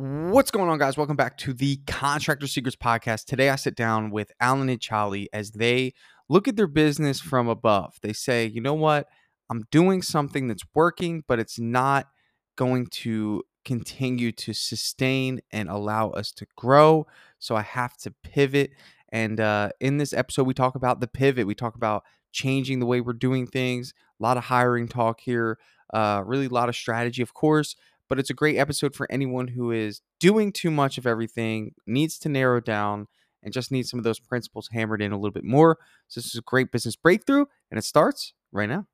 What's going on, guys? Welcome back to the Contractor Secrets Podcast. Today, I sit down with Alan and Charlie as they look at their business from above. They say, you know what? I'm doing something that's working, but it's not going to continue to sustain and allow us to grow. So I have to pivot. And uh, in this episode, we talk about the pivot. We talk about changing the way we're doing things, a lot of hiring talk here, uh, really a lot of strategy, of course but it's a great episode for anyone who is doing too much of everything, needs to narrow down, and just needs some of those principles hammered in a little bit more. So, this is a great business breakthrough, and it starts right now.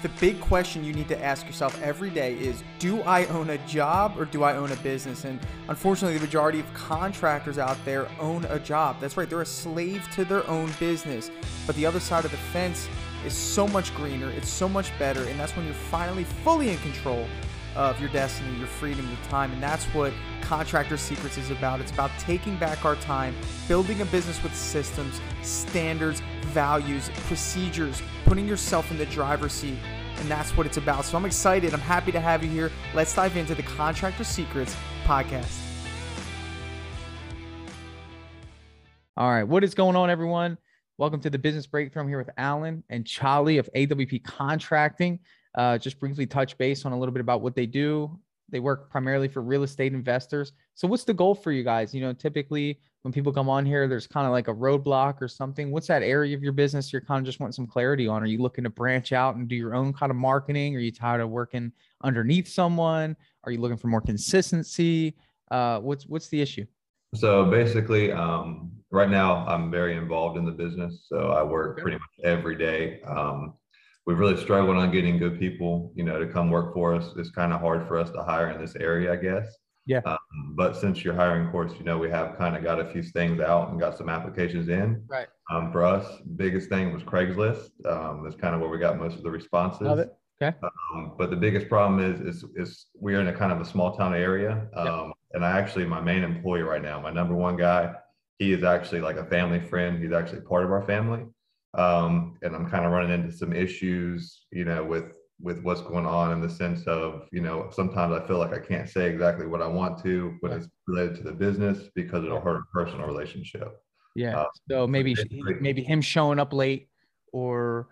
The big question you need to ask yourself every day is Do I own a job or do I own a business? And unfortunately, the majority of contractors out there own a job. That's right, they're a slave to their own business. But the other side of the fence is so much greener, it's so much better, and that's when you're finally fully in control of your destiny, your freedom, your time. And that's what Contractor Secrets is about. It's about taking back our time, building a business with systems, standards, values, procedures, putting yourself in the driver's seat. And that's what it's about. So I'm excited. I'm happy to have you here. Let's dive into the Contractor Secrets podcast. All right. What is going on, everyone? Welcome to the Business Breakthrough. I'm here with Alan and Charlie of AWP Contracting uh, just briefly touch base on a little bit about what they do. They work primarily for real estate investors. So, what's the goal for you guys? You know, typically when people come on here, there's kind of like a roadblock or something. What's that area of your business you're kind of just want some clarity on? Are you looking to branch out and do your own kind of marketing? Are you tired of working underneath someone? Are you looking for more consistency? Uh, what's what's the issue? So basically, um, right now I'm very involved in the business. So I work pretty much every day. Um, we've really struggled on getting good people, you know, to come work for us. It's kind of hard for us to hire in this area, I guess. Yeah. Um, but since you're hiring course, you know, we have kind of got a few things out and got some applications in. Right. Um, for us, biggest thing was Craigslist. Um, that's kind of where we got most of the responses. Love it. Okay. Um, but the biggest problem is, is, is we're in a kind of a small town area. Um, yeah. and I actually, my main employee right now, my number one guy, he is actually like a family friend. He's actually part of our family um, and I'm kind of running into some issues, you know, with with what's going on in the sense of, you know, sometimes I feel like I can't say exactly what I want to, when it's related to the business because it'll hurt a personal relationship. Yeah. Uh, so maybe maybe him showing up late or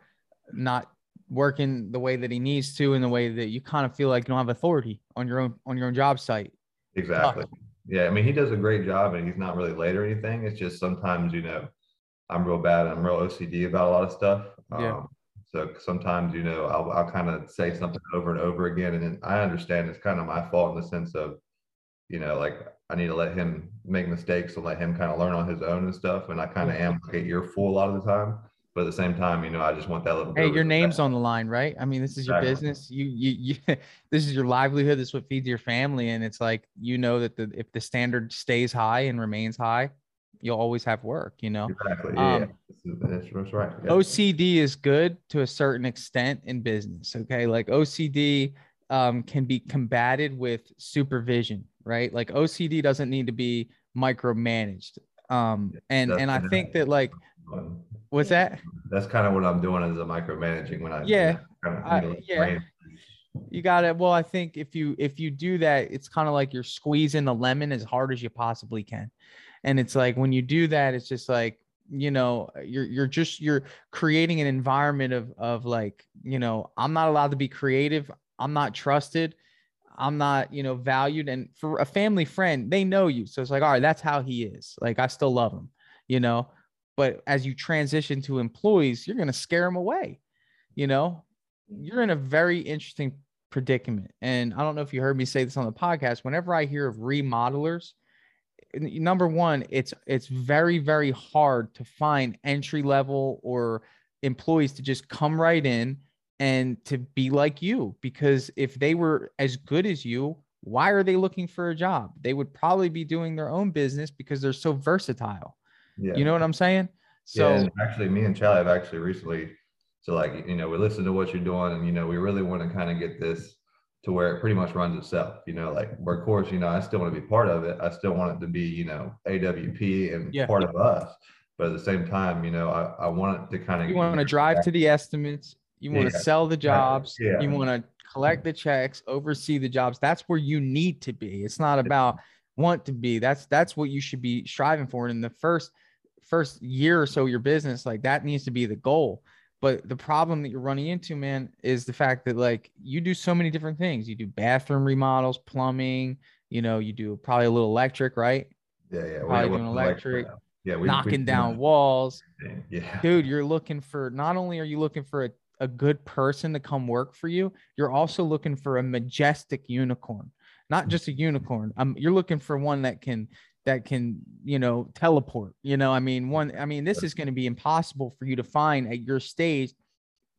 not working the way that he needs to in the way that you kind of feel like you don't have authority on your own on your own job site. Exactly. Yeah, I mean he does a great job and he's not really late or anything. It's just sometimes, you know, I'm real bad. I'm real OCD about a lot of stuff. Yeah. Um, so sometimes, you know, I'll, I'll kind of say something over and over again. And then I understand it's kind of my fault in the sense of, you know, like I need to let him make mistakes and let him kind of learn on his own and stuff. And I kind of am like a earful a lot of the time. But at the same time, you know, I just want that little. Hey, your name's on the line, right? I mean, this is your exactly. business. You, you, you, this is your livelihood. This is what feeds your family, and it's like you know that the if the standard stays high and remains high, you'll always have work, you know? Exactly. Yeah. Um, that's, that's, right. Yeah. OCD is good to a certain extent in business. Okay. Like OCD um, can be combated with supervision, right? Like OCD doesn't need to be micromanaged. Um, and, that's and I think that like, what's that? That's kind of what I'm doing as a micromanaging when I, yeah, kind of, I, yeah. You got it. Well, I think if you if you do that, it's kind of like you're squeezing the lemon as hard as you possibly can and it's like when you do that it's just like you know you're you're just you're creating an environment of of like you know i'm not allowed to be creative. I'm not trusted. I'm not you know valued. And for a family friend they know you. So it's like all right that's how he is. Like i still love him you know? But as you transition to employees you're going to scare them away you know? You're in a very interesting predicament. And i don't know if you heard me say this on the podcast whenever i hear of remodelers number one, it's it's very very hard to find entry level or employees to just come right in and to be like you because if they were as good as you why are they looking for a job? They would probably be doing their own business because they're so versatile. Yeah. you know what i'm saying? So yeah, actually me and charlie have actually recently so like you know we listen to what you're doing and you know we really want to kind of get this to where it pretty much runs itself. You know, like where of course, you know, I still want to be part of it. I still want it to be, you know, AWP and yeah. part of us. But at the same time, you know, I, I want it to kind of you want to drive to the estimates, you want yeah. to sell the jobs, yeah. you want to collect the checks, oversee the jobs. That's where you need to be. It's not about want to be. That's that's what you should be striving for. And in the first first year or so your business, like that needs to be the goal. But the problem that you're running into, man, is the fact that like you do so many different things. You do bathroom remodels, plumbing, you know, you do probably a little electric, right? Yeah, yeah. Probably doing electric, yeah, we, knocking we, down walls. Yeah. Dude, you're looking for not only are you looking for a, a good person to come work for you, you're also looking for a majestic unicorn. Not just a unicorn. Um, you're looking for one that can that can you know teleport you know i mean one i mean this is going to be impossible for you to find at your stage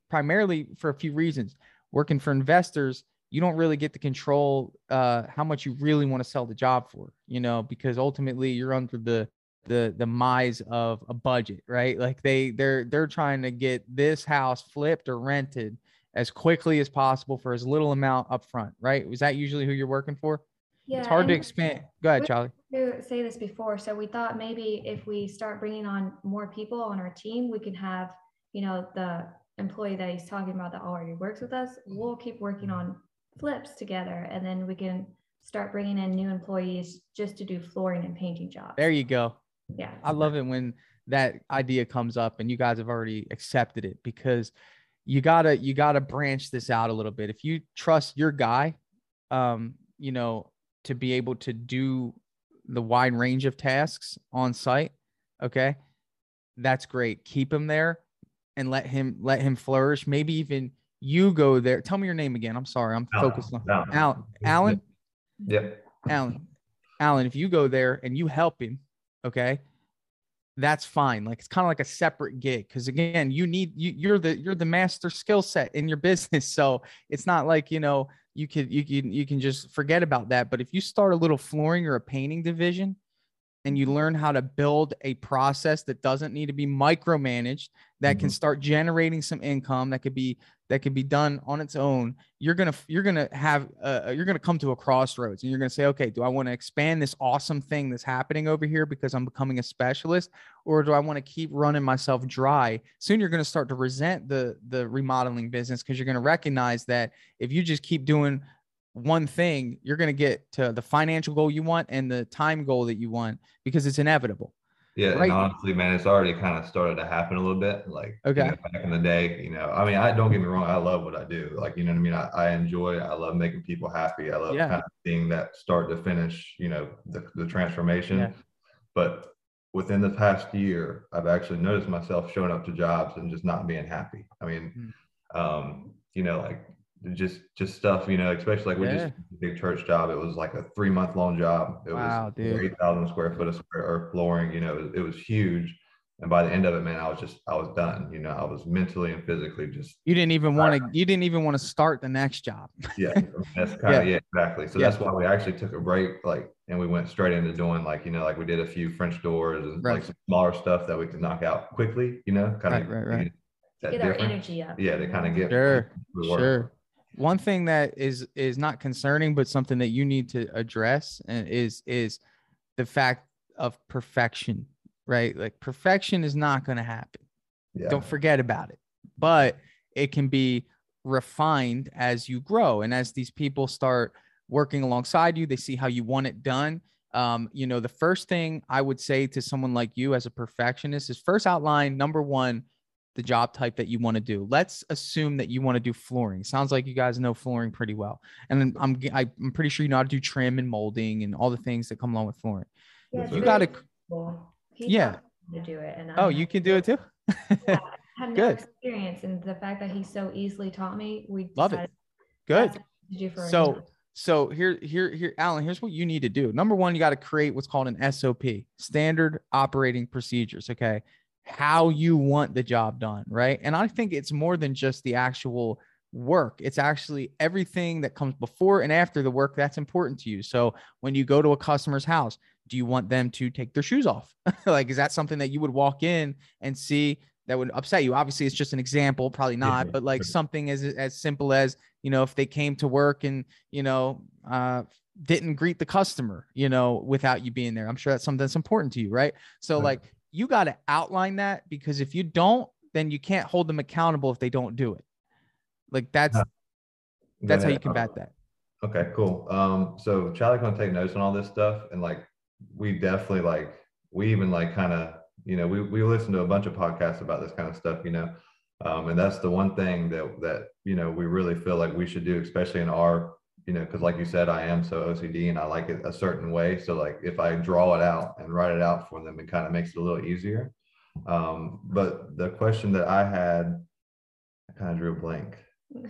primarily for a few reasons. Working for investors you don't really get to control uh, how much you really want to sell the job for you know because ultimately you're under the the the mise of a budget right? Like they they're they're trying to get this house flipped or rented as quickly as possible for as little amount up front right? Was that usually who you're working for? Yeah, it's hard to and expand go ahead charlie to say this before, so we thought maybe if we start bringing on more people on our team, we can have, you know, the employee that he's talking about that already works with us. We'll keep working on flips together, and then we can start bringing in new employees just to do flooring and painting jobs. there you go Yeah. I love it when that idea comes up and you guys have already accepted it because you gotta you gotta branch this out a little bit. If you trust your guy, um, you know, to be able to do the wide range of tasks on site, okay, that's great. Keep him there and let him let him flourish. Maybe even you go there. Tell me your name again. I'm sorry, I'm Alan. focused on Alan. Alan. Alan. Yep. Alan, Alan, if you go there and you help him, okay, that's fine. Like it's kind of like a separate gig because again, you need you you're the you're the master skill set in your business. So it's not like you know you could you can you can just forget about that. But if you start a little flooring or a painting division and you learn how to build a process that doesn't need to be micromanaged, that can Mhm. start generating some income that could be that can be done on its own you're gonna you're gonna have uh, you're gonna come to a crossroads and you're gonna say okay do i want to expand this awesome thing that's happening over here because i'm becoming a specialist or do i want to keep running myself dry? Soon you're gonna start to resent the the remodeling business because you're gonna recognize that if you just keep doing one thing you're gonna get to the financial goal you want and the time goal that you want because it's inevitable Yeah, Right. and honestly, man, it's already kind of started to happen a little bit. Like, you Okay. know, back in the day, you know, I mean, I don't get me wrong, I love what I do. Like, you know what I mean? I, I enjoy. I love making people happy. I love Yeah. kind of seeing that start to finish, you know, the, the transformation. Yeah. But within the past year, I've actually noticed myself showing up to jobs and just not being happy. I mean, Hmm. um, you know, like just just stuff, you know, especially like we Yeah. just big church job. It was like a three month long job. It Wow, was dude. eight thousand square foot of square or flooring. You know, it was, it was huge. And by the end of it, man, I was just I was done. You know, I was mentally and physically just you didn't even want to you didn't even want to start the next job yeah. That's kind of yeah. exactly. So Yeah. that's why we actually took a break, like, and we went straight into doing like you know like we did a few French doors and Right. like some smaller stuff that we could knock out quickly. You know, kind Right, of right, right. That Get our energy up. Yeah, they kind of get Sure, we work. Sure. One thing that is is not concerning, but something that you need to address is is the fact of perfection, right? Like perfection is not going to happen. Yeah. Don't forget about it. But it can be refined as you grow and as these people start working alongside you, they see how you want it done. Um, you know, the first thing I would say to someone like you as a perfectionist is first outline number one, the job type that you want to do. Let's assume that you want to do flooring. Sounds like you guys know flooring pretty well. And I'm I'm pretty sure you know how to do trim and molding and all the things that come along with flooring. Yeah, You gotta- very Yeah. To do it. And I Oh, you can do it too? I had no Good. experience, and the fact that he so easily taught me, we Love it. Good. that's what for So team. so here here here Alan, here's what you need to do. Number 1, you got to create what's called an SOP, standard operating procedures, okay? How you want the job done, right? And I think it's more than just the actual work. It's actually everything that comes before and after the work that's important to you. So when you go to a customer's house, do you want them to take their shoes off? like is that something that you would walk in and see that would upset you? Obviously, it's just an example, probably not, Yeah, but like something as as simple as you know if they came to work and you know uh didn't greet the customer you know without you being there i'm sure that's something that's important to you right so Right. like you got to outline that because if you don't then you can't hold them accountable if they don't do it like that's. Go That's how you combat that. Okay, cool. Um, so Charlie gonna take notes on all this stuff, and like we definitely like we even like kind of you know we we listen to a bunch of podcasts about this kind of stuff, you know, um, and that's the one thing that that you know we really feel like we should do, especially in our you know because like you said, I am so OCD and I like it a certain way. So like if I draw it out and write it out for them, it kind of makes it a little easier. Um, but the question that I had, I kind of drew a blank.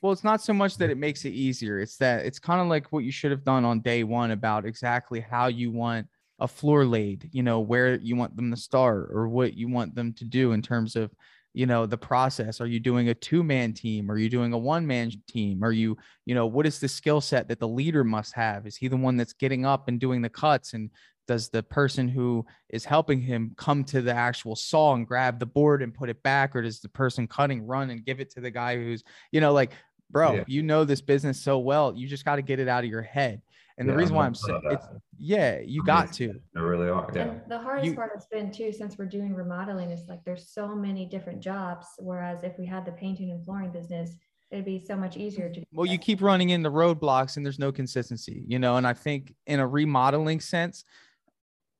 Well, it's not so much that it makes it easier. It's that it's kind of like what you should have done on day one about exactly how you want a floor laid, you know, where you want them to start or what you want them to do in terms of, you know, the process. Are you doing a two man team? Are you doing a one man team? Are you, you know, what is the skill set that the leader must have? Is he the one that's getting up and doing the cuts? And does the person who is helping him come to the actual saw and grab the board and put it back? Or does the person cutting run and give it to the guy who's, you know, like, bro, Yeah. you know this business so well. You just got to get it out of your head. And the reason why I'm not saying it's yeah, you got to. They really are. Yeah. And the hardest You- part has been too, since we're doing remodeling, is like there's so many different jobs. Whereas if we had the painting and flooring business, it'd be so much easier to. do Well, you keep running into roadblocks and there's no consistency, you know. And I think in a remodeling sense,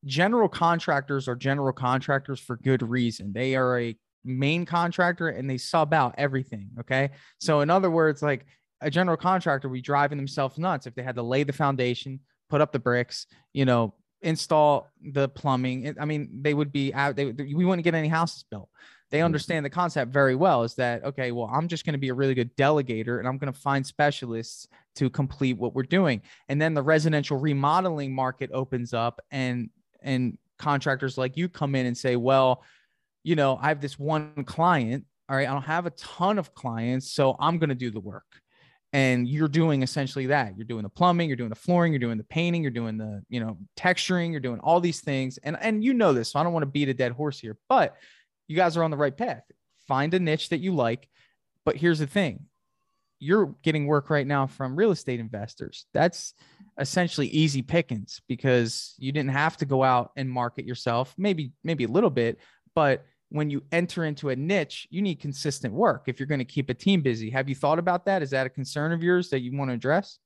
general contractors are general contractors for good reason. They are a main contractor and they sub out everything. Okay. So, in other words, like a general contractor would be driving themselves nuts if they had to lay the foundation, put up the bricks, you know, install the plumbing. I mean, they would be out, they, we wouldn't get any houses built. They Mhm. understand the concept very well is that, okay, well, I'm just going to be a really good delegator and I'm going to find specialists to complete what we're doing. And then the residential remodeling market opens up and, and contractors like you come in and say, well, you know, I have this one client. All right. I don't have a ton of clients. So I'm going to do the work. And you're doing essentially that. You're doing the plumbing, you're doing the flooring, you're doing the painting, you're doing the, you know, texturing, you're doing all these things. And and you know this, so I don't want to beat a dead horse here, but you guys are on the right path. Find a niche that you like. But here's the thing. You're getting work right now from real estate investors. That's essentially easy pickings because you didn't have to go out and market yourself, maybe maybe a little bit, but when you enter into a niche, you need consistent work if you're going to keep a team busy. Have you thought about that? Is that a concern of yours that you want to address?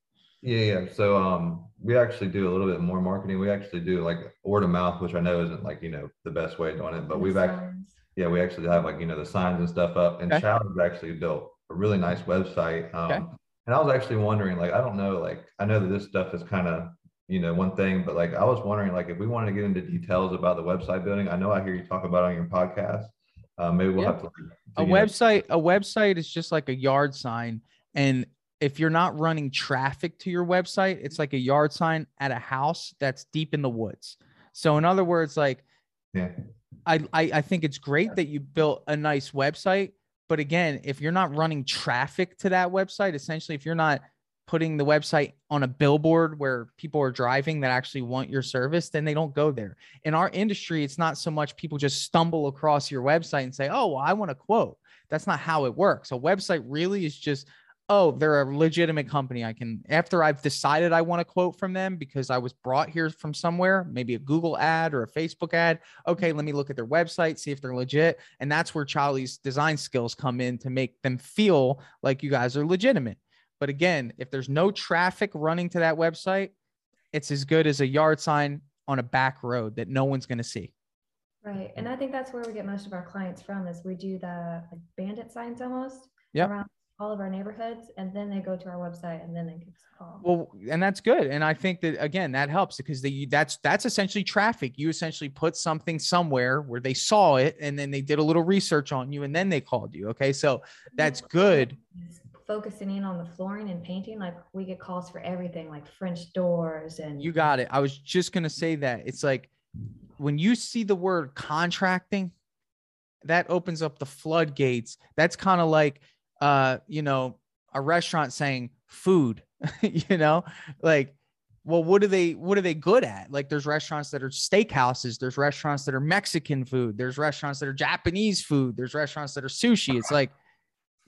Yeah, yeah. So um, we actually do a little bit more marketing. We actually do like word of mouth, which I know isn't like you know the best way of doing it, but we've actually yeah we actually have like you know the signs and stuff up. And Okay. Charlie's actually built a really nice website. Um, Okay. And I was actually wondering, like, I don't know, like, I know that this stuff is kind of you know one thing, but like I was wondering, like, if we wanted to get into details about the website building, I know I hear you talk about it on your podcast. Uh, maybe we'll Yeah. have to. a dig into- website a website is just like a yard sign and if you're not running traffic to your website it's like a yard sign at a house that's deep in the woods so in other words like Yeah. I, I i think it's great that you built a nice website but again if you're not running traffic to that website essentially if you're not putting the website on a billboard where people are driving that actually want your service then they don't go there. In our industry it's not so much people just stumble across your website and say oh well i want a quote. That's not how it works. A website really is just oh they're a legitimate company. I can after i've decided i want a quote from them because i was brought here from somewhere maybe a google ad or a facebook ad okay let me look at their website see if they're legit. And that's where charlie's design skills come in to make them feel like you guys are legitimate but again if there's no traffic running to that website it's as good as a yard sign on a back road that no one's going to see Right. And I think that's where we get most of our clients from is we do the like bandit signs almost Yep. around all of our neighborhoods and then they go to our website and then they give us a call. Well, and that's good. And I think that again, that helps because they that's that's essentially traffic. You essentially put something somewhere where they saw it and then they did a little research on you and then they called you. Okay. So that's good. Focusing in on the flooring and painting, like we get calls for everything, like French doors and You got it. I was just gonna say that. It's like when you see the word contracting, that opens up the floodgates. That's kind of like uh, you know, a restaurant saying food, you know, like well, what are they what are they good at? Like there's restaurants that are steakhouses, there's restaurants that are Mexican food, there's restaurants that are Japanese food, there's restaurants that are sushi. It's like,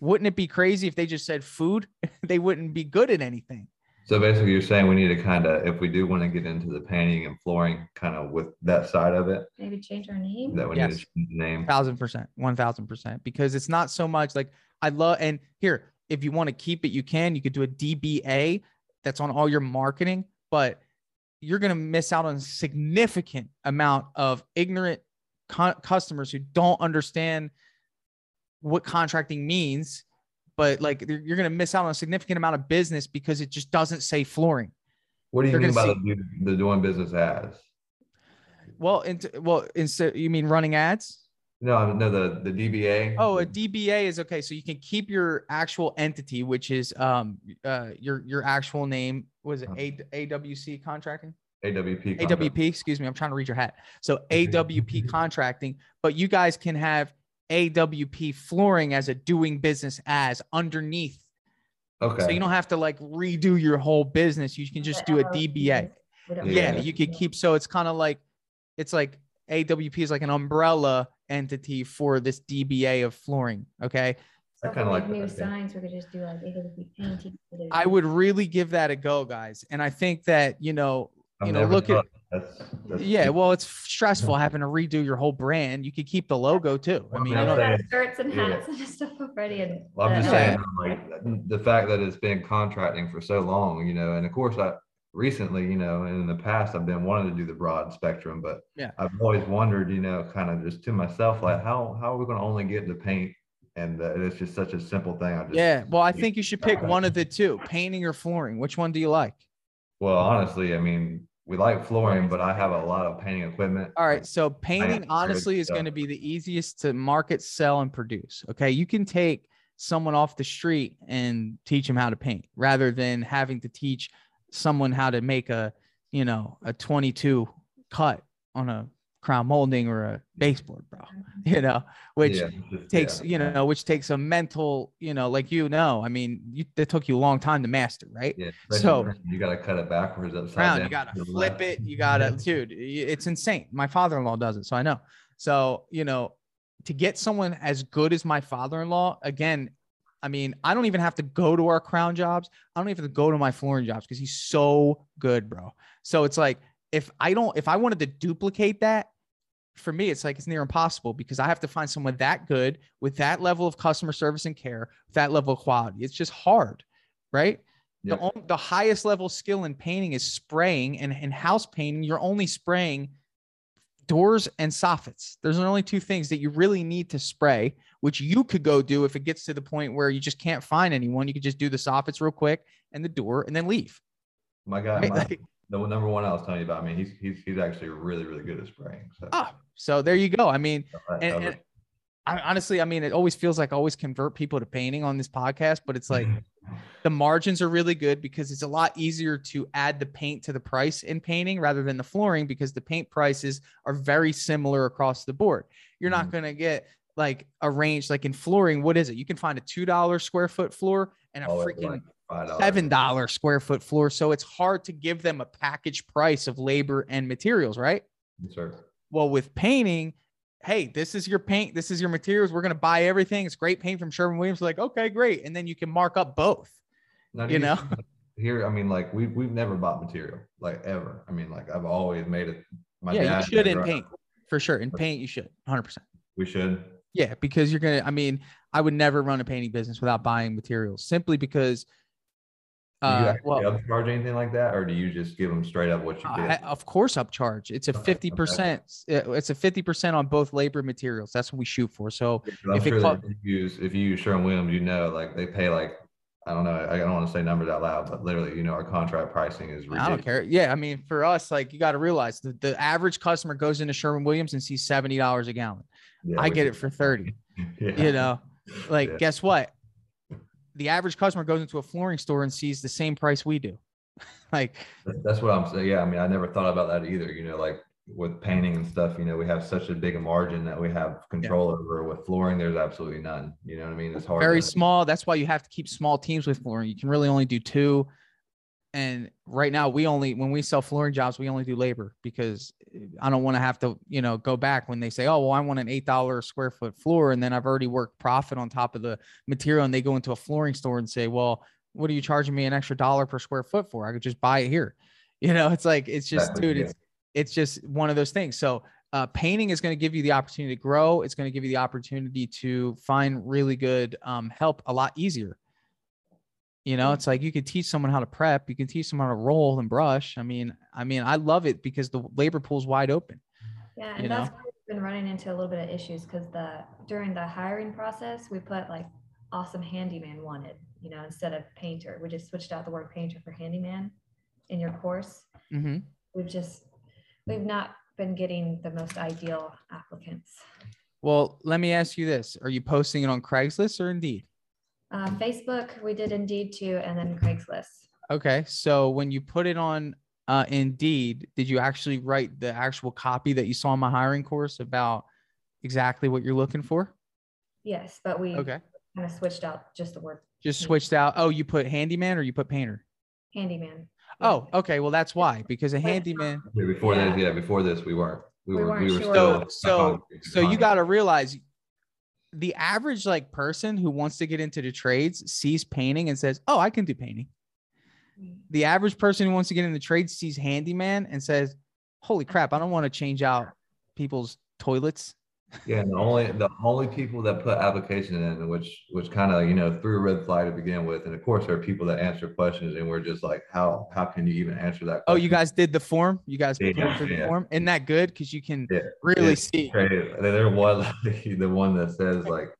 wouldn't it be crazy if they just said food? they wouldn't be good at anything. So basically, you're saying we need to kind of, if we do want to get into the painting and flooring, kind of with that side of it, maybe change our name. that we need Yes. to change the name. thousand percent, one thousand percent, because it's not so much like I love. And here, if you want to keep it, you can. You could do a DBA that's on all your marketing, but you're going to miss out on a significant amount of ignorant cu- customers who don't understand what contracting means. But like you're going to miss out on a significant amount of business because it just doesn't say flooring. What do you They're mean by the, the doing business as? Well, into, well, instead you mean running ads? No, no, the the DBA. Oh, a DBA is okay. So you can keep your actual entity, which is um uh your your actual name. Was it A AWC contracting? AWP. contract. AWP, excuse me. I'm trying to read your hat. So AWP contracting, but you guys can have AWP flooring as a doing business as underneath. Okay. So you don't have to like redo your whole business. You can just do a DBA. Yeah, Yeah. you could keep so it's kind of like it's like AWP is like an umbrella entity for this DBA of flooring. Okay. So I kinda like new that signs, we could just do like AWP painting. I would really give that a go, guys. And I think that, you know, I've you know, look at That's, that's yeah, well, it's stressful having to redo your whole brand. You could keep the logo too. I mean, I you know, I'm have saying- shirts and yeah. hats and stuff already. And Well, I'm just uh, saying, like the fact that it's been contracting for so long, you know, and of course, I recently, you know, and in the past, I've been wanting to do the broad spectrum, but Yeah. I've always wondered, you know, kind of just to myself, like how how are we going to only get the paint? And uh, it's just such a simple thing. I just, yeah. Well, I think you should pick one of the two, painting or flooring. Which one do you like? Well, honestly, I mean, we like flooring, but I have a lot of painting equipment. All right. So painting honestly is going to be the easiest to market, sell, and produce. Okay. You can take someone off the street and teach them how to paint rather than having to teach someone how to make a, you know, a 22 cut on a crown molding or a baseboard, bro. You know, which Yeah, takes, yeah. you know, which takes a mental, you know, like you know, I mean, you, it took you a long time to master, right? Yeah, So- you got to cut it backwards upside Crown, down. you gotta flip left. it. You gotta, dude, it's insane. My father-in-law does it, so I know. So, you know, to get someone as good as my father-in-law, again, I mean, I don't even have to go to our crown jobs. I don't even have to go to my flooring jobs because he's so good, bro. So it's like if I don't, if I wanted to duplicate that, for me, it's like it's near impossible because I have to find someone that good with that level of customer service and care, that level of quality. It's just hard, right? The, Yep. on- the highest level skill in painting is spraying, and in house painting, you're only spraying doors and soffits. There's only two things that you really need to spray, which you could go do if it gets to the point where you just can't find anyone. You could just do the soffits real quick and the door, and then leave. My God, Right? my, Like, the number one I was telling you about. I mean, he's he's he's actually really really good at spraying. So ah, so there you go. I mean, and- and- I, honestly, I mean, it always feels like I always convert people to painting on this podcast, but it's like the margins are really good because it's a lot easier to add the paint to the price in painting rather than the flooring because the paint prices are very similar across the board. You're not Mhm. going to get like a range like in flooring. What is it? You can find a $2 square foot floor and a at, freaking like, $5. Uh, seven dollar square foot floor. So it's hard to give them a package price of labor and materials, right? Yes, sir. Well, with painting, hey, this is your paint, this is your materials. We're gonna buy everything. It's great paint from Sherwin Williams. Like, okay, great, and then you can mark up both. Now, You know? here, I mean, like we we've never bought material, like ever. I mean, like I've always made it. My yeah, dad you should in paint for sure. In paint, you should 100. percent We should. Yeah, because you're gonna. I mean, I would never run a painting business without buying materials simply because. Do you Uh, well, upcharge anything like that, or do you just give them straight up what you I, get? of course, upcharge. It's a fifty percent. It's a fifty percent on both labor materials. That's what we shoot for. So if it sure co- if you use if you use Sherwin Williams, you know, like they pay like I don't know, I don't want to say numbers out loud, but literally, you know, our contract pricing is ridiculous. I don't care. Yeah, I mean, for us, like you got to realize the, the average customer goes into Sherwin Williams and sees seventy dollars a gallon. Yeah, I get it for thirty. Yeah. You know, like Yeah. guess what? The average customer goes into a flooring store and sees the same price we do. like, That's- what I'm saying. Yeah, I mean, I never thought about that either. You know, like with painting and stuff, you know, we have such a big margin that we have control over. With flooring, there's absolutely none. You know what I mean? It's hard. very to- small. That's why you have to keep small teams with flooring. You can really only do two. And right now, we only when we sell flooring jobs, we only do labor because I don't want to have to, you know, go back when they say, "Oh, well, I want an eight dollar square foot floor," and then I've already worked profit on top of the material, and they go into a flooring store and say, "Well, what are you charging me an extra dollar per square foot for? I could just buy it here." You know, it's like it's just, dude, it's it's just one of those things. So uh, painting is going to give you the opportunity to grow. It's going to give you the opportunity to find really good um, help a lot easier. You know, it's like you could teach someone how to prep, you can teach someone how to roll and brush. I mean, I mean, I love it because the labor pool's wide open. Yeah, and that's know? why we've been running into a little bit of issues because the during the hiring process we put like awesome handyman wanted, you know, instead of painter. We just switched out the word painter for handyman in your course. hmm We've just we've not been getting the most ideal applicants. Well, let me ask you this: Are you posting it on Craigslist or Indeed? Uh, Facebook, we did Indeed too, and then Craigslist. Okay, so when you put it on uh, Indeed, did you actually write the actual copy that you saw in my hiring course about exactly what you're looking for? Yes, but we Okay, kind of switched out just the word just switched out. Oh, you put handyman or you put painter? handyman. Oh, okay. Well, that's why because a But- handyman. Yeah, Before Yeah. that, yeah, before this, we weren't. We We were, we were sure. still. So, so, so you got to realize the average like person who wants to get into the trades sees painting and says, "Oh, I can do painting." Mm. The average person who wants to get in the trades sees handyman and says, "Holy crap, I don't want to change out people's toilets." Yeah, and the only the only people that put application in, which which kind of you know threw a red flag to begin with, and of course there are people that answer questions, and we're just like, how how can you even answer that? Oh, you guys did the form. You guys put Yeah, the form. Isn't that good? Because you can Yeah, really yeah. see. Okay, and then there was the one that says like,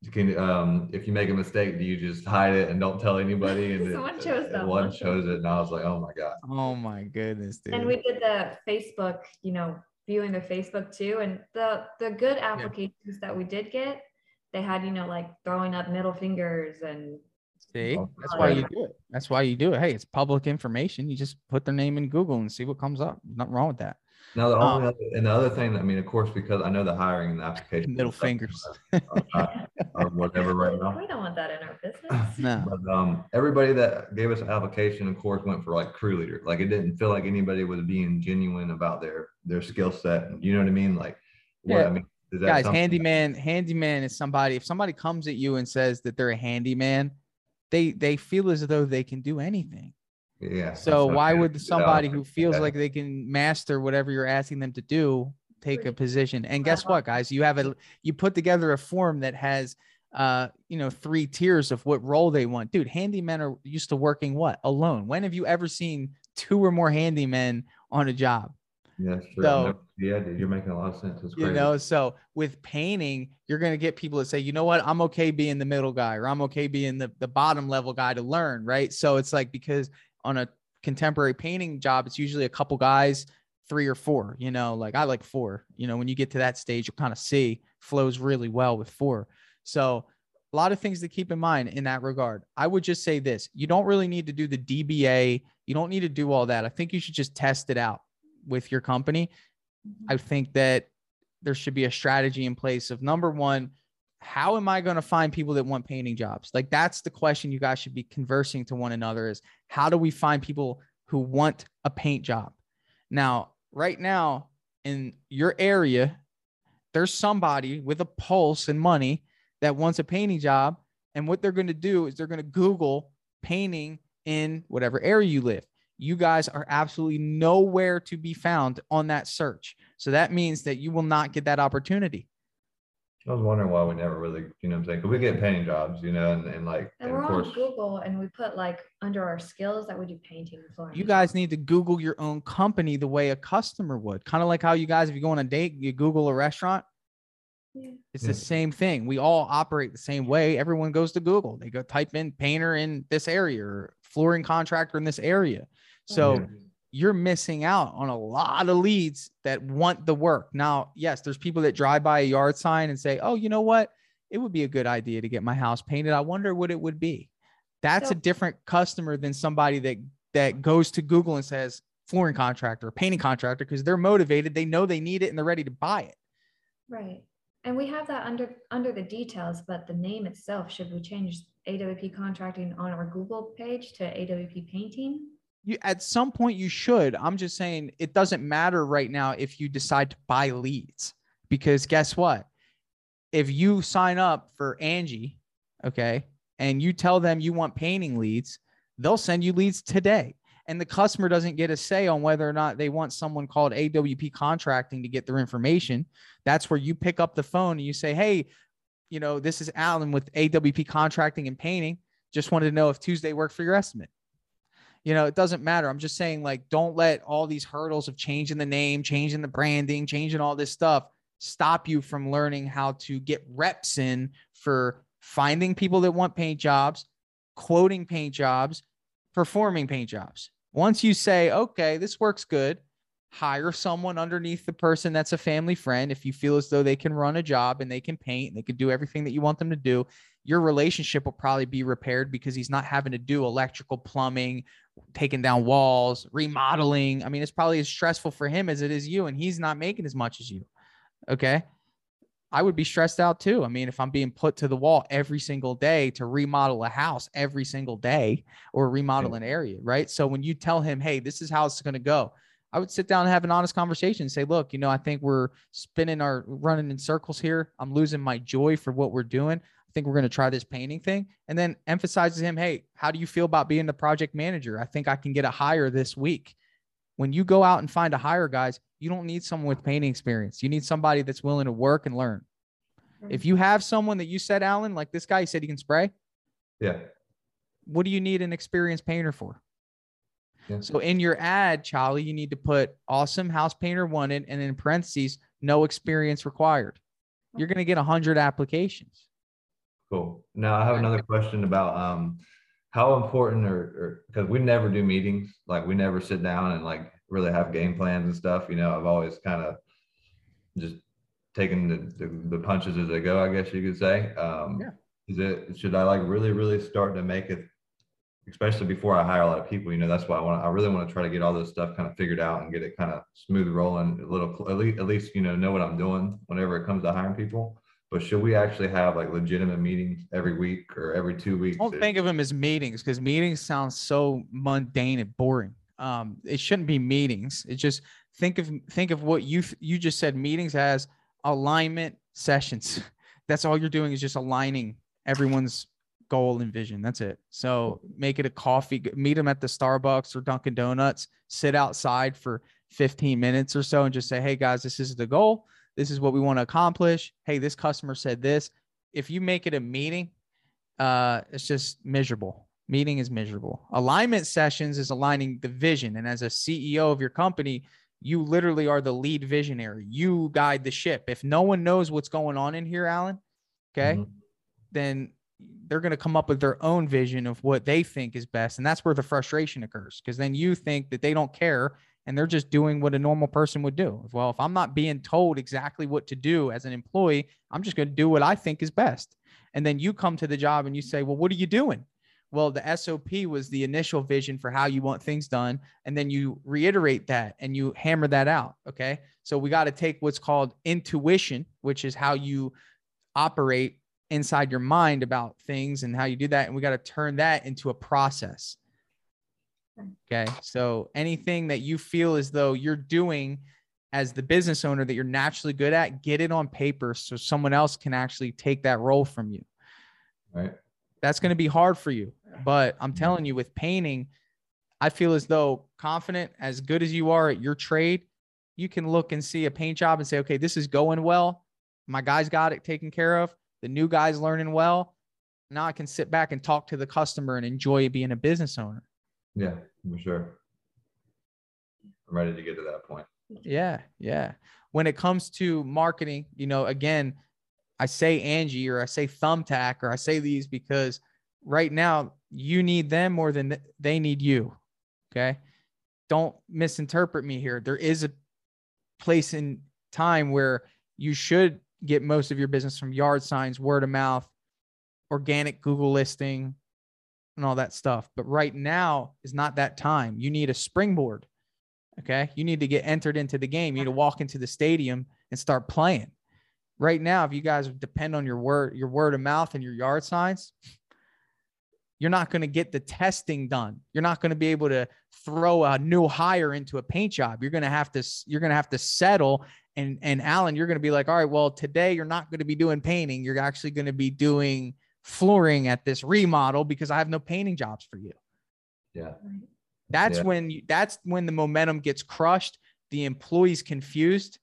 you can um if you make a mistake, do you just hide it and don't tell anybody? And then- Someone chose that one one. chose it, and I was like, oh my god. Oh my goodness, dude. And we did the Facebook, you know, viewing the Facebook too. And the the good applications that we did get, they had, you know, like throwing up middle fingers and See, that's why you do it. That's why you do it. Hey, it's public information. You just put their name in Google and see what comes up. Nothing wrong with that. Now the Um, only other, and the other thing, I mean, of course, because I know the hiring and the application Middle fingers. or, or whatever right now. we don't want that in our business. No. But um, everybody that gave us an application, of course, went for like crew leader. Like it didn't feel like anybody was being genuine about their their skill set. You know what I mean? Like, what Yeah. I mean, is that Guys, something- handyman, handyman is somebody. If somebody comes at you and says that they're a handyman, they they feel as though they can do anything. Yeah. So why would yeah, somebody who feels yeah. like they can master whatever you're asking them to do take a position? And Well, guess what, guys? You have a you put together a form that has uh you know three tiers of what role they want. Dude, handymen are used to working what alone. When have you ever seen two or more handymen on a job? Yeah, that's true. So- yeah, dude, you're making a lot of sense. It's You crazy. know, so with painting, you're going to get people that say, you know what, I'm okay being the middle guy or I'm okay being the, the bottom level guy to learn. Right. So it's like because on a contemporary painting job, it's usually a couple guys, three or four, you know, like I like four. You know, when you get to that stage, you'll kind of see flows really well with four. So a lot of things to keep in mind in that regard. I would just say this you don't really need to do the DBA, you don't need to do all that. I think you should just test it out with your company. I think that there should be a strategy in place of number one, how am I going to find people that want painting jobs? Like that's the question you guys should be conversing to one another is how do we find people who want a paint job? Now, right now in your area, there's somebody with a pulse and money that wants a painting job. And what they're going to do is they're going to Google painting in whatever area you live. You guys are absolutely nowhere to be found on that search. So that means that you will not get that opportunity. I was wondering why we never really, you know what I'm saying? Because we get painting jobs, you know, and, and like, And and we're of on Google and we put like under our skills that we do painting and flooring. You guys need to Google your own company the way a customer would. Kind of like how you guys, if you go on a date, you Google a restaurant. Yeah. It's Yeah. the same thing. We all operate the same way. Everyone goes to Google. They go type in painter in this area or flooring contractor in this area. So Yeah. You're missing out on a lot of leads that want the work. Now, yes, there's people that drive by a yard sign and say, "Oh, you know what? It would be a good idea to get my house painted. I wonder what it would be." That's a different customer than somebody that that goes to Google and says flooring contractor, painting contractor because they're motivated, they know they need it and they're ready to buy it. Right. And we have that under under the details, but the name itself, should we change AWP contracting on our Google page to AWP painting? You at some point you should. I'm just saying it doesn't matter right now if you decide to buy leads because guess what? If you sign up for Angie, okay, and you tell them you want painting leads, they'll send you leads today. And the customer doesn't get a say on whether or not they want someone called AWP contracting to get their information. That's where you pick up the phone and you say, Hey, you know, this is Alan with AWP contracting and painting. Just wanted to know if Tuesday worked for your estimate. You know, it doesn't matter. I'm just saying, like, don't let all these hurdles of changing the name, changing the branding, changing all this stuff stop you from learning how to get reps in for finding people that want paint jobs, quoting paint jobs, performing paint jobs. Once you say, okay, this works good, hire someone underneath the person that's a family friend. If you feel as though they can run a job and they can paint and they can do everything that you want them to do, your relationship will probably be repaired because he's not having to do electrical plumbing, taking down walls, remodeling. I mean, it's probably as stressful for him as it is you, and he's not making as much as you. Okay. I would be stressed out too. I mean, if I'm being put to the wall every single day to remodel a house every single day or remodel an area, right? So when you tell him, hey, this is how it's going to go, I would sit down and have an honest conversation and say, look, you know, I think we're spinning our running in circles here. I'm losing my joy for what we're doing. I think we're going to try this painting thing. And then emphasizes him, hey, how do you feel about being the project manager? I think I can get a hire this week. When you go out and find a hire, guys, you don't need someone with painting experience. You need somebody that's willing to work and learn. If mm-hmm. you have someone that you said, Alan, like this guy, he said he can spray. Yeah. What do you need an experienced painter for? Yeah. So in your ad, Charlie, you need to put awesome house painter wanted and in parentheses, no experience required. You're mm-hmm. going to get 100 applications. Cool. Now I have another question about um how important or because we never do meetings, like we never sit down and like really have game plans and stuff. You know, I've always kind of just taken the, the, the punches as they go, I guess you could say. Um, Yeah. Is it should I like really really start to make it, especially before I hire a lot of people? You know, that's why I want I really want to try to get all this stuff kind of figured out and get it kind of smooth rolling a little at least at least you know know what I'm doing whenever it comes to hiring people. But should we actually have like legitimate meetings every week or every two weeks? Don't think of them as meetings because meetings sound so mundane and boring. Um, it shouldn't be meetings. It just think of think of what you you just said meetings as alignment sessions. That's all you're doing is just aligning everyone's goal and vision. That's it. So make it a coffee, meet them at the Starbucks or Dunkin' Donuts, sit outside for 15 minutes or so and just say, hey guys, this is the goal. This is what we want to accomplish. Hey, this customer said this. If you make it a meeting, uh, it's just miserable. Meeting is miserable. Alignment sessions is aligning the vision. And as a CEO of your company, you literally are the lead visionary. You guide the ship. If no one knows what's going on in here, Alan, okay, Mhm. then they're going to come up with their own vision of what they think is best. And that's where the frustration occurs because then you think that they don't care and they're just doing what a normal person would do. Well, if I'm not being told exactly what to do as an employee, I'm just going to do what I think is best. And then you come to the job and you say, Well, what are you doing? Well, the SOP was the initial vision for how you want things done. And then you reiterate that and you hammer that out. Okay. So we got to take what's called intuition, which is how you operate inside your mind about things and how you do that. And we got to turn that into a process. Okay. So anything that you feel as though you're doing as the business owner that you're naturally good at, get it on paper so someone else can actually take that role from you. Right. That's going to be hard for you. But I'm telling you, with painting, I feel as though confident, as good as you are at your trade, you can look and see a paint job and say, okay, this is going well. My guys got it taken care of. The new guy's learning well. Now I can sit back and talk to the customer and enjoy being a business owner. Yeah, for sure. I'm ready to get to that point. Yeah, yeah. When it comes to marketing, you know, again, I say Angie or I say Thumbtack or I say these because right now you need them more than they need you. Okay. Don't misinterpret me here. There is a place in time where you should get most of your business from yard signs, word of mouth, organic Google listing, and all that stuff. But right now is not that time. You need a springboard. Okay. You need to get entered into the game. You need to walk into the stadium and start playing. Right now, if you guys depend on your word, your word of mouth and your yard signs, you're not going to get the testing done. You're not going to be able to throw a new hire into a paint job. You're going to have to, you're going to have to settle. And, and Alan, you're going to be like, all right, well, today you're not going to be doing painting. You're actually going to be doing flooring at this remodel because I have no painting jobs for you. Yeah. That's Yeah. when you, that's when the momentum gets crushed. The employee's confused,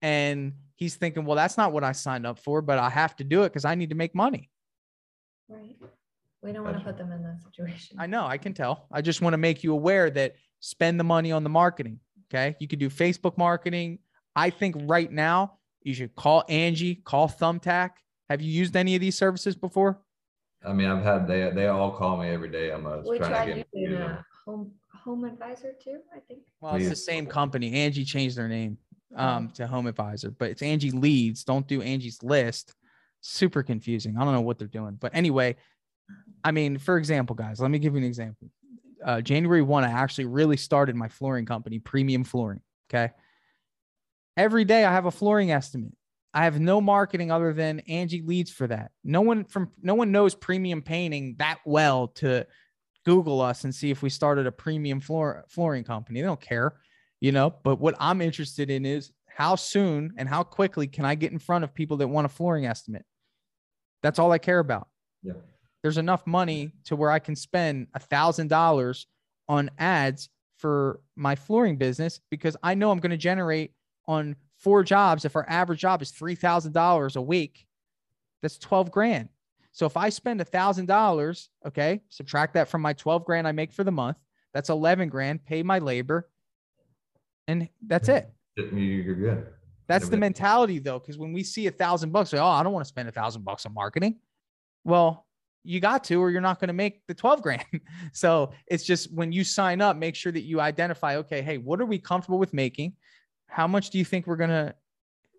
and he's thinking, "Well, that's not what I signed up for, but I have to do it because I need to make money." Right. We don't want to put them in that situation. I know, I can tell. I just want to make you aware that spend the money on the marketing. Okay. You could do Facebook marketing. I think right now you should call Angie, call Thumbtack. Have you used any of these services before? I mean, I've had they they all call me every day. I'm uh, We trying to get using use them. a home, home advisor too, I think. Well, it's the same company. Angie changed their name um, Oh. to Home Advisor, but it's Angie Leads. Don't do Angie's List. Super confusing. I don't know what they're doing. But anyway, I mean, for example, guys, let me give you an example. Uh, January 1, I actually really started my flooring company, Premium Flooring. Okay. Every day I have a flooring estimate. I have no marketing other than Angie leads for that. No one from no one knows premium painting that well to Google us and see if we started a premium floor flooring company. They don't care, you know. But what I'm interested in is how soon and how quickly can I get in front of people that want a flooring estimate? That's all I care about. Yeah. There's enough money to where I can spend a thousand dollars on ads for my flooring business because I know I'm going to generate on four jobs. If our average job is three thousand dollars a week, that's twelve grand. So if I spend a thousand dollars, okay, subtract that from my 12 grand I make for the month, that's 11 grand, pay my labor, and that's it. You- You're good. That's the mentality though, because when we see a thousand bucks, oh, I don't want to spend a thousand bucks on marketing. Well, you got to, or you're not going to make the 12 grand. so it's just when you sign up, make sure that you identify, okay, hey, what are we comfortable with making? How much do you think we're going to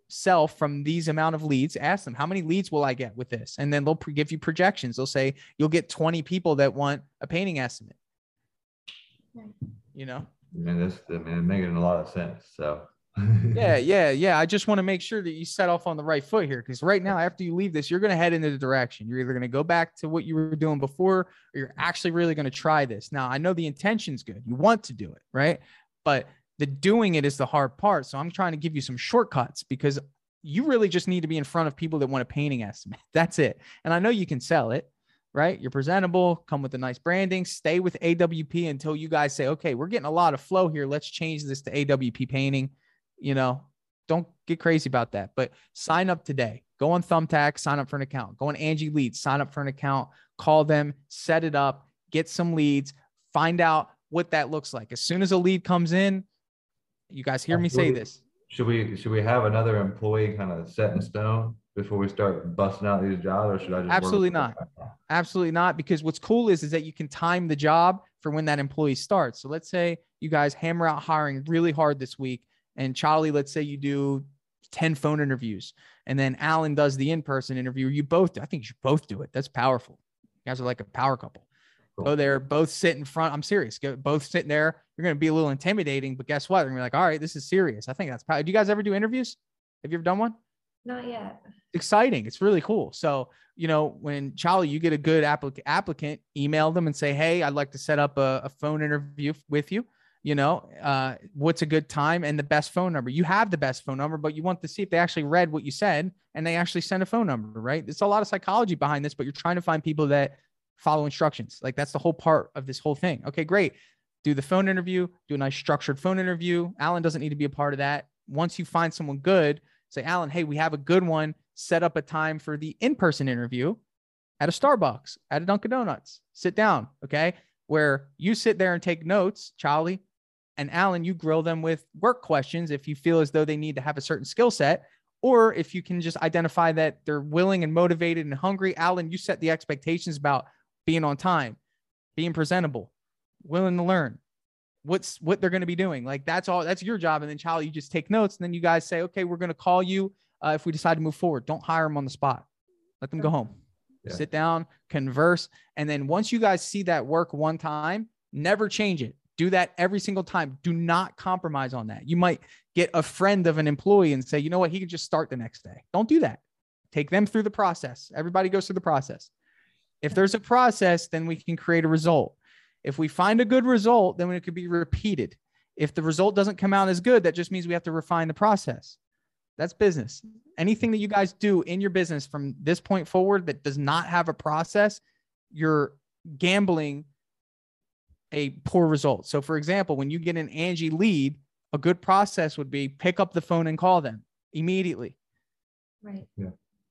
sell from these amount of leads? Ask them, how many leads will I get with this? And then they'll pre- give you projections. They'll say, you'll get 20 people that want a painting estimate. You know? I mean, this I mean, making a lot of sense. So yeah, yeah, yeah. I just want to make sure that you set off on the right foot here because right now, after you leave this, you're going to head into the direction. You're either going to go back to what you were doing before or you're actually really going to try this. Now, I know the intention's good. You want to do it, right? But the doing it is the hard part. So I'm trying to give you some shortcuts because you really just need to be in front of people that want a painting estimate. That's it. And I know you can sell it, right? You're presentable, come with a nice branding, stay with AWP until you guys say, okay, we're getting a lot of flow here. Let's change this to AWP painting you know, don't get crazy about that. But sign up today. Go on Thumbtack, sign up for an account. Go on Angie Leads, sign up for an account. Call them, set it up, get some leads, find out what that looks like. As soon as a lead comes in, you guys hear me say this. should we should we have another employee kind of set in stone before we start busting out these jobs, or should I just Absolutely not. Absolutely not. Because what's cool is, is that you can time the job for when that employee starts. So let's say you guys hammer out hiring really hard this week. And Charlie, let's say you do 10 phone interviews and then Alan does the in-person interview. You both, I think you should both do it. That's powerful. You guys are like a power couple. Go there, both sit in front. I'm serious. Go, both sitting there. You're going to be a little intimidating, but guess what? They're going to be like, all right, this is serious. I think that's power. Do you guys ever do interviews? Have you ever done one? Not yet. exciting. It's really cool. So, you know, when Charlie, you get a good applic- applicant, email them and say, Hey, I'd like to set up a, a phone interview with you. You know, uh, what's a good time and the best phone number? You have the best phone number, but you want to see if they actually read what you said and they actually send a phone number, right? There's a lot of psychology behind this, but you're trying to find people that follow instructions. Like that's the whole part of this whole thing. Okay, great. Do the phone interview, do a nice structured phone interview. Alan doesn't need to be a part of that. Once you find someone good, say, Alan, hey, we have a good one. Set up a time for the in person interview at a Starbucks, at a Dunkin' Donuts. Sit down, okay? Where you sit there and take notes, Charlie, and Alan, you grill them with work questions if you feel as though they need to have a certain skill set. Or if you can just identify that they're willing and motivated and hungry, Alan, you set the expectations about being on time, being presentable, willing to learn, what's what they're going to be doing. Like that's all. That's your job. And then Charlie, you just take notes, and then you guys say, okay, we're going to call you uh, if we decide to move forward. Don't hire them on the spot. Let them go home. Yeah. Sit down, converse, and then once you guys see that work one time, never change it. Do that every single time. Do not compromise on that. You might get a friend of an employee and say, you know what, he can just start the next day. Don't do that. Take them through the process. Everybody goes through the process. If there's a process, then we can create a result. If we find a good result, then it could be repeated. If the result doesn't come out as good, that just means we have to refine the process. That's business. Anything that you guys do in your business from this point forward that does not have a process, you're gambling a poor result. So, for example, when you get an Angie lead, a good process would be pick up the phone and call them immediately. Right.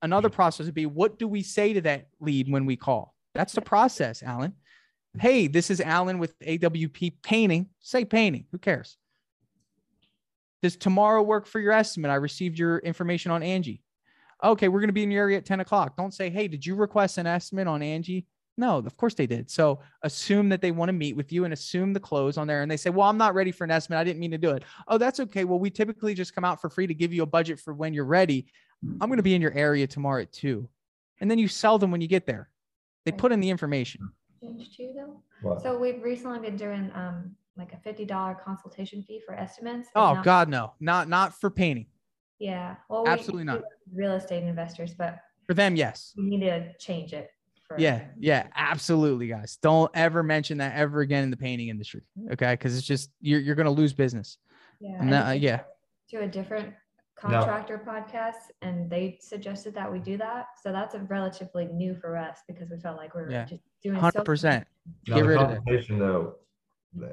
Another mm. process would be what do we say to that lead when we call? That's the process, Alan. Hey, this is Alan with AWP Painting. Say painting. Who cares? Does tomorrow work for your estimate? I received your information on Angie. Okay, we're going to be in your area at 10 o'clock. Don't say, hey, did you request an estimate on Angie? No, of course they did. So assume that they want to meet with you and assume the close on there. And they say, well, I'm not ready for an estimate. I didn't mean to do it. Oh, that's okay. Well, we typically just come out for free to give you a budget for when you're ready. I'm going to be in your area tomorrow at two. And then you sell them when you get there. They put in the information. Change too though. What? So we've recently been doing um like a fifty dollar consultation fee for estimates. Oh now- God, no, not not for painting. Yeah. Well, we- Absolutely not. Real estate investors, but For them, yes. we need to change it. For, Yeah, yeah, absolutely, guys. Don't ever mention that ever again in the painting industry. Okay, because it's just you're you're gonna lose business. Yeah. And I that, uh, yeah, To a different contractor podcast, and they suggested that we do that. So that's a relatively new for us because we felt like we were Yeah. just doing hundred percent. Now, Get the rid of it. though,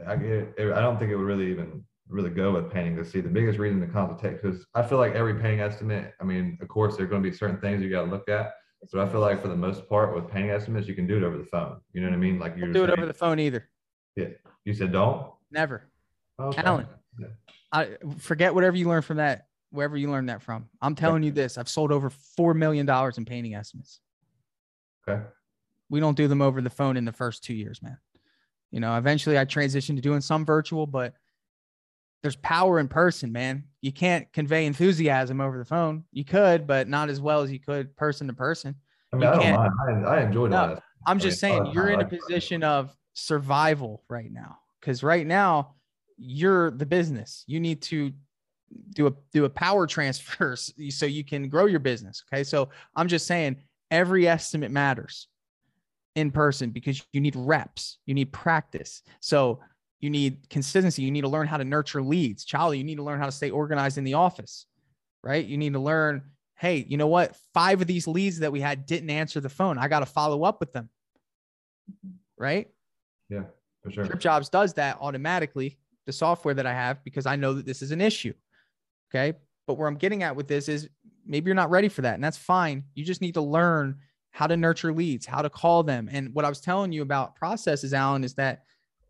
I get, I don't think it would really even really go with painting to see the biggest reason to consultate because I feel like every painting estimate. I mean, of course, there are going to be certain things you got to look at, but I feel like for the most part with painting estimates, you can do it over the phone. You know what I mean? Like you Don't were it over the phone either. Yeah you said don't. Never. Okay. Alan. I forget whatever you learned from that, wherever you learned that from. I'm telling you this: I've sold over four million dollars in painting estimates. Okay. We don't do them over the phone in the first two years, man. You know, eventually I transitioned to doing some virtual, but there's power in person, man. You can't convey enthusiasm over the phone. You could, but not as well as you could person to person. I mean, You I don't mind. I, I enjoyed No, it. I'm I just mean, saying you're in a position of survival right now because right now you're the business. You need to do a do a power transfer so you can grow your business. Okay, so I'm just saying every estimate matters in person because you need reps, you need practice. So you need consistency. You need to learn how to nurture leads. Charlie, you need to learn how to stay organized in the office, right? You need to learn, hey, you know what? Five of these leads that we had didn't answer the phone. I got to follow up with them, right? Yeah, for sure. Drip Jobs does that automatically, the software that I have, because I know that this is an issue. Okay. But where I'm getting at with this is maybe you're not ready for that. And that's fine. You just need to learn how to nurture leads, how to call them. And what I was telling you about processes, Alan, is that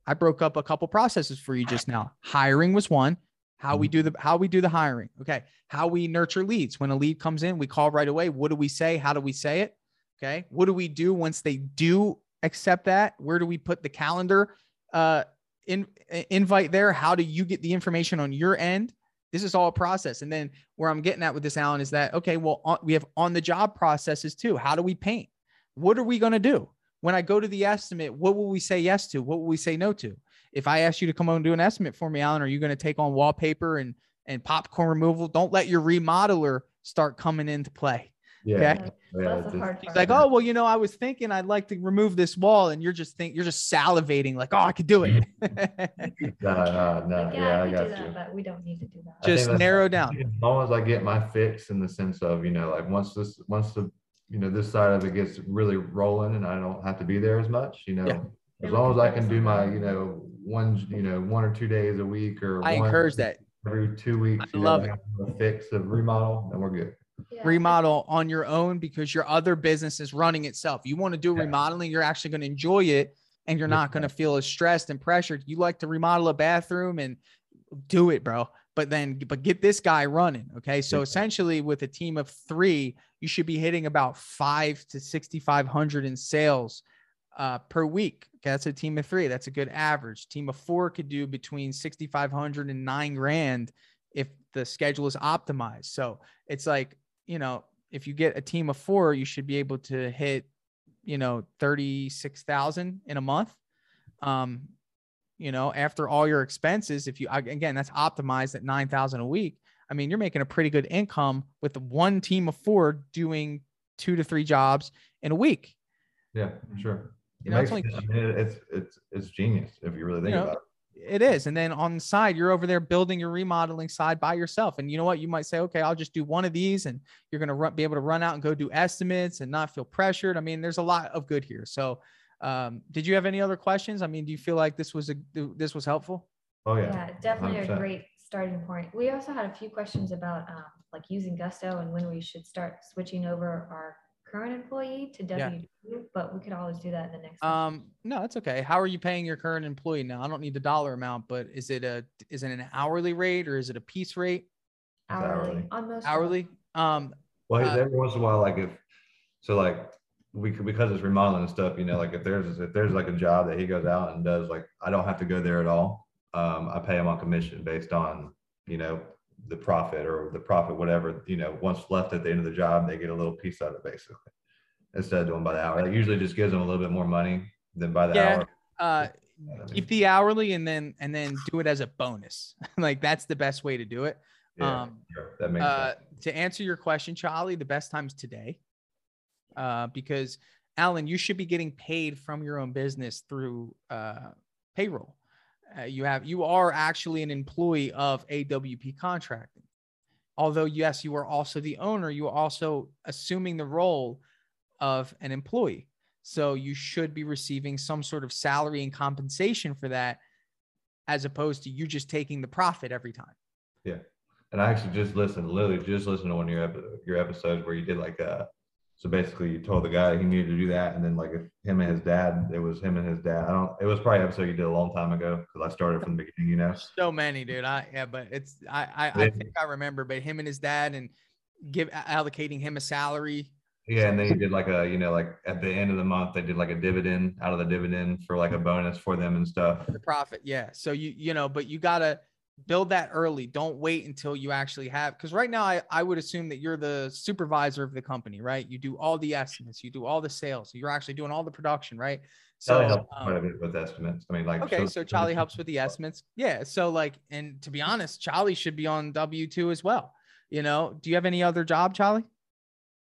I broke up a couple processes for you just now. Hiring was one. How we do the how we do the hiring. Okay. How we nurture leads. When a lead comes in, we call right away. What do we say? How do we say it? Okay. What do we do once they do accept that? Where do we put the calendar uh, in, invite there? How do you get the information on your end? This is all a process. And then where I'm getting at with this, Alan, is that okay? Well, on, we have on the job processes too. How do we paint? What are we going to do when I go to the estimate? What will we say yes to? What will we say no to? If I ask you to come on and do an estimate for me, Alan, are you going to take on wallpaper and and popcorn removal? Don't let your remodeler start coming into play. Yeah. Okay. yeah, That's just- part. like, oh well, you know, I was thinking I'd like to remove this wall, and you're just think you're just salivating, like, oh, I could do it. Nah, nah, nah, Like, yeah, I we got do you. that, but we don't need to do that. Just that's- narrow down. As long as I get my fix in the sense of, you know, like once this, once the, you know, this side of it gets really rolling and I don't have to be there as much, you know. Yeah. As long as I can do my, you know, one, you know, one or two days a week or. I one encourage that. Every two weeks. I you love know, have A fix of remodel and we're good. Yeah. remodel on your own because your other business is running itself. You want to do Yeah. remodeling, you're actually going to enjoy it and you're not going to feel as stressed and pressured. You like to remodel a bathroom and do it, bro. But then, but get this guy running. Okay. So essentially, with a team of three, you should be hitting about five to 6,500 in sales uh, per week. Okay. That's a team of three. That's a good average. Team of four could do between 6,500 and nine grand if the schedule is optimized. So it's like, you know, if you get a team of four, you should be able to hit, you know, 36,000 in a month. Um, you know, after all your expenses, if you, again, that's optimized at 9,000 a week. I mean, you're making a pretty good income with one team of four doing two to three jobs in a week. Yeah, sure. You know, it's I it's, it's, it's genius if you really think know, about it. It is. And then on the side, you're over there building your remodeling side by yourself. And you know what? You might say, okay, I'll just do one of these and you're going to run, be able to run out and go do estimates and not feel pressured. I mean, there's a lot of good here. So, um, did you have any other questions? I mean, do you feel like this was a, this was helpful? Oh, yeah. Yeah, definitely a 100%. great starting point. We also had a few questions about um, like using Gusto and when we should start switching over our current employee to Yeah. W two, but we could always do that in the next. session. Um, no, that's okay. How are you paying your current employee now? I don't need the dollar amount, but is it a is it an hourly rate or is it a piece rate? hourly, hourly. on most. Hourly? Um, Well, Uh, every once in a while, like if, so like, we could, because it's remodeling and stuff, you know, like if there's, if there's like a job that he goes out and does, like, I don't have to go there at all. Um, I pay him on commission based on, you know, the profit or the profit, whatever, you know, once left at the end of the job, they get a little piece out of it basically. Instead of doing by the hour, that usually just gives them a little bit more money than by the Yeah. hour. uh, You know what I mean? keep the hourly and then and then do it as a bonus. like that's the best way to do it. Yeah, um, sure, That makes Uh, sense. to answer your question, Charlie, the best time's today. Uh, because Alan, you should be getting paid from your own business through uh, payroll. Uh, you have you are actually an employee of AWP Contracting. Although yes, you are also the owner, you are also assuming the role of an employee. So you should be receiving some sort of salary and compensation for that, as opposed to you just taking the profit every time. Yeah. And I actually just listened, literally just listened to one of your your episodes where you did like uh so basically you told the guy he needed to do that, and then like if him and his dad, it was him and his dad. I don't. It was probably an episode you did a long time ago because I started from the beginning, you know. So many, dude. I yeah, but it's I I, I think I remember, but him and his dad and give allocating him a salary. Yeah, and then he did like a you know like at the end of the month they did like a dividend out of the dividend for like a bonus for them and stuff. the profit yeah so you you know but you gotta build that early don't wait until you actually have because right now I, I would assume that you're the supervisor of the company right? You do all the estimates you do all the sales you're actually doing all the production right? So Charlie helped um, quite a bit with estimates. I mean, like okay so charlie helps with the estimates. Yeah so like and to be honest charlie should be on w2 as well you know? Do you have any other job charlie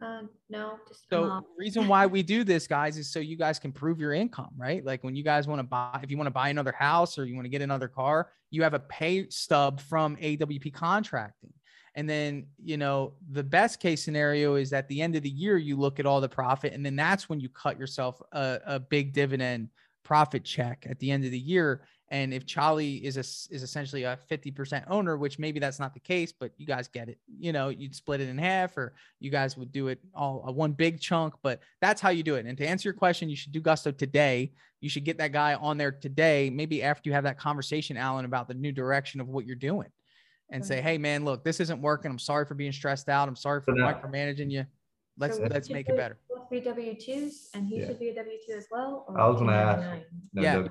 Um, no, just. So reason why we do this, guys, is so you guys can prove your income, right? Like when you guys want to buy, if you want to buy another house or you want to get another car, you have a pay stub from AWP contracting. And then, you know, the best case scenario is at the end of the year, you look at all the profit, and then that's when you cut yourself a, a big dividend profit check at the end of the year. And if Charlie is a, is essentially a 50% owner, which maybe that's not the case, but you guys get it, you know, you'd split it in half or you guys would do it all a one big chunk, but that's how you do it. And to answer your question, you should do Gusto today. You should get that guy on there today, maybe after you have that conversation, Alan, about the new direction of what you're doing and say, Hey man, look, this isn't working. I'm sorry for being stressed out. I'm sorry for micromanaging you. Let's, So let's make it better. Both Be W twos and he Yeah. should be a W two as well. or I was gonna ask. 1099? No, Yeah.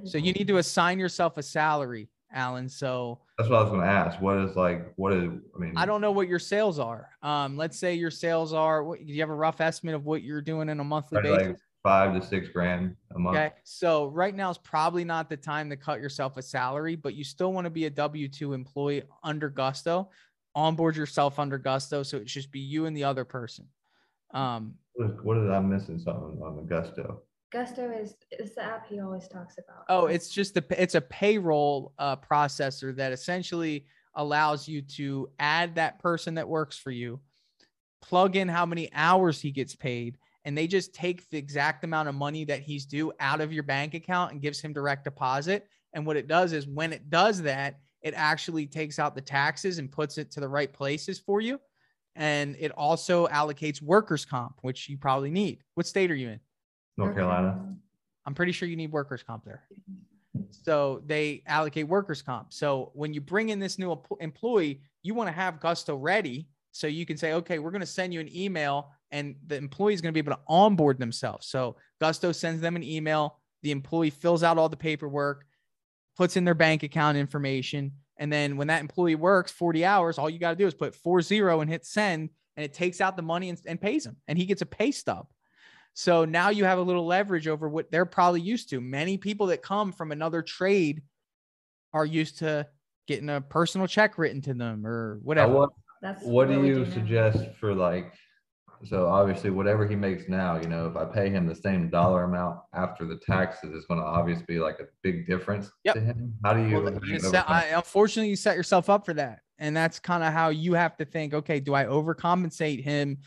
no, So you need to assign yourself a salary, Alan. So That's what I was going to ask. What is like? What is? I mean, I don't know what your sales are. Um, let's say your sales are, what, do you have a rough estimate of what you're doing on a monthly probably basis? like five to six grand a month. Okay. So right now is probably not the time to cut yourself a salary, but you still want to be a W 2 employee under Gusto, onboard yourself under Gusto. So it should just be you and the other person. Um, What is, what is I missing something on the Gusto? Gusto is, is the app he always talks about. oh, it's just the, it's a payroll uh, processor that essentially allows you to add that person that works for you, plug in how many hours he gets paid, and they just take the exact amount of money that he's due out of your bank account and gives him direct deposit. And what it does is when it does that, it actually takes out the taxes and puts it to the right places for you. And it also allocates workers' comp, which you probably need. What state are you in? North Carolina. I'm pretty sure you need workers' comp there. Hmm. So they allocate workers' comp. So when you bring in this new employee, you want to have Gusto ready so you can say, okay, we're going to send you an email and the employee is going to be able to onboard themselves. So Gusto sends them an email. The employee fills out all the paperwork, puts in their bank account information. And then when that employee works 40 hours, all you got to do is put four zero and hit send, and it takes out the money and, and pays him, and he gets a pay stub. So now you have a little leverage over what they're probably used to. Many people that come from another trade are used to getting a personal check written to them or whatever. what That's what do you now. suggest for like? So obviously, whatever he makes now, you know, if I pay him the same dollar amount after the taxes, it's going to obviously be like a big difference Yep. to him. How do you? Well, you set- I, unfortunately, you set yourself up for that. And that's kind of how you have to think okay, do I overcompensate him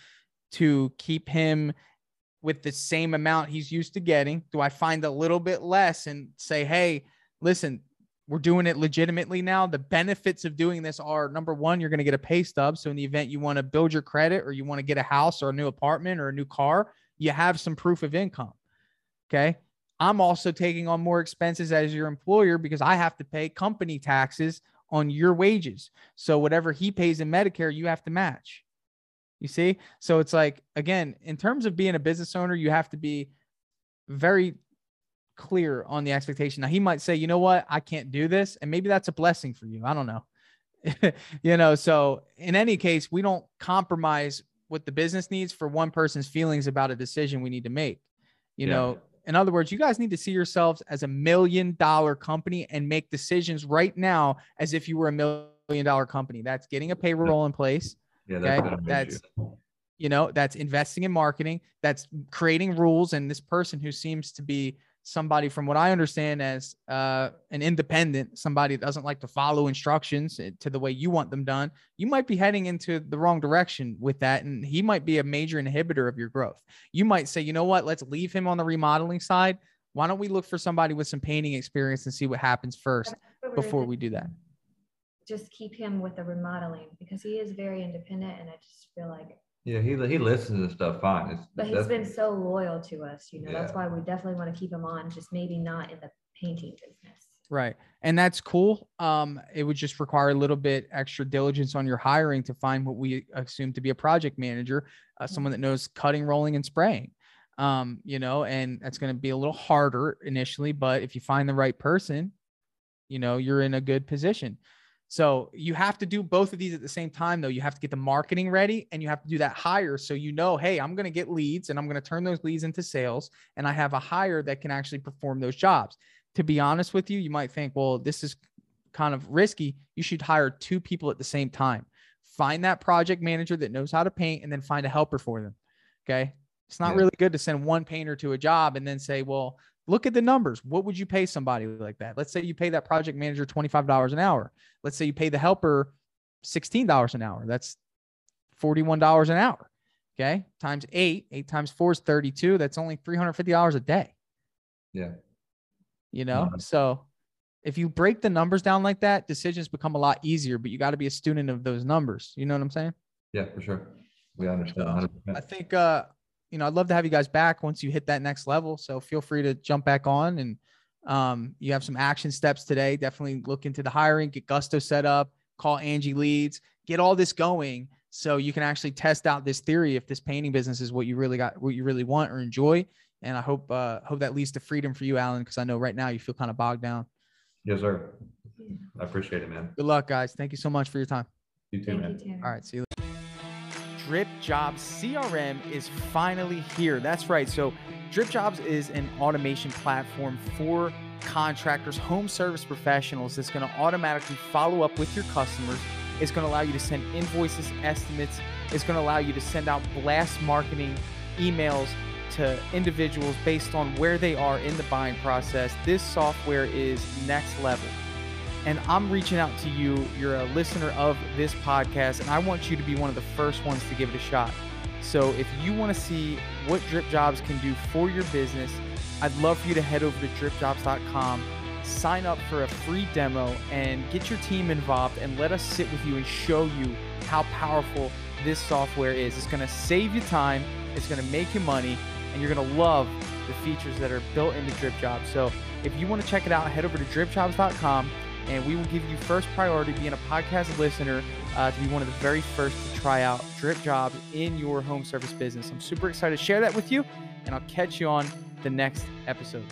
to keep him with the same amount he's used to getting? Do I find a little bit less and say, hey, listen, we're doing it legitimately now. The benefits of doing this are number one, you're going to get a pay stub. So in the event you want to build your credit or you want to get a house or a new apartment or a new car, you have some proof of income. Okay. I'm also taking on more expenses as your employer because I have to pay company taxes on your wages. So whatever he pays in Medicare, you have to match. You see? So it's like, again, in terms of being a business owner, you have to be very clear on the expectation. Now, he might say, you know what? I can't do this. And maybe that's a blessing for you. I don't know. you know, so in any case, we don't compromise what the business needs for one person's feelings about a decision we need to make. You yeah. know, in other words, you guys need to see yourselves as a million dollar company and make decisions right now as if you were a million dollar company. That's getting a payroll in place. Yeah, okay? that's you know, that's investing in marketing, that's creating rules. And this person who seems to be somebody from what I understand as uh, an independent, somebody that doesn't like to follow instructions eh, to the way you want them done, you might be heading into the wrong direction with that. And he might be a major inhibitor of your growth. You might say, you know what, let's leave him on the remodeling side. Why don't we look for somebody with some painting experience and see what happens first before we do that? Just keep him with the remodeling because he is very independent. And I just feel like yeah, he he listens to stuff fine. It's, but he's been so loyal to us, you know. Yeah. That's why we definitely want to keep him on, just maybe not in the painting business. Right. And that's cool. Um, it would just require a little bit extra diligence on your hiring to find what we assume to be a project manager, uh, someone that knows cutting, rolling, and spraying. Um, you know, and that's going to be a little harder initially, but if you find the right person, you know, you're in a good position. So you have to do both of these at the same time, though. You have to get the marketing ready and you have to do that hire. So you know, hey, I'm going to get leads and I'm going to turn those leads into sales. And I have a hire that can actually perform those jobs. To be honest with you, you might think, well, this is kind of risky. You should hire two people at the same time. Find that project manager that knows how to paint and then find a helper for them. Okay. It's not yeah. really good to send one painter to a job and then say, well, Look at the numbers. What would you pay somebody like that? Let's say you pay that project manager $25 an hour. Let's say you pay the helper $16 an hour. That's $41 an hour. Okay. Times eight, eight times four is 32. That's only $350 a day. Yeah. You know, mm-hmm. so if you break the numbers down like that, decisions become a lot easier, but you got to be a student of those numbers. You know what I'm saying? Yeah, for sure. We understand. 100%. I think, uh, you know, I'd love to have you guys back once you hit that next level. So feel free to jump back on and um, you have some action steps today. Definitely look into the hiring, get Gusto set up, call Angie Leads, get all this going so you can actually test out this theory if this painting business is what you really got, what you really want or enjoy. And I hope uh, hope that leads to freedom for you, Alan, because I know right now you feel kind of bogged down. Yes, sir. I appreciate it, man. Good luck, guys. Thank you so much for your time. You too, Thank man. You, all right, see you. Drip Jobs CRM is finally here. That's right. So, Drip Jobs is an automation platform for contractors, home service professionals that's going to automatically follow up with your customers. It's going to allow you to send invoices, estimates. It's going to allow you to send out blast marketing emails to individuals based on where they are in the buying process. This software is next level and I'm reaching out to you. You're a listener of this podcast, and I want you to be one of the first ones to give it a shot. So if you want to see what Drip Jobs can do for your business, I'd love for you to head over to dripjobs.com, sign up for a free demo, and get your team involved and let us sit with you and show you how powerful this software is. It's going to save you time, it's going to make you money, and you're going to love the features that are built into Drip Jobs. So if you want to check it out, head over to dripjobs.com and we will give you first priority being a podcast listener uh, to be one of the very first to try out drip jobs in your home service business. I'm super excited to share that with you and i'll catch you on the next episode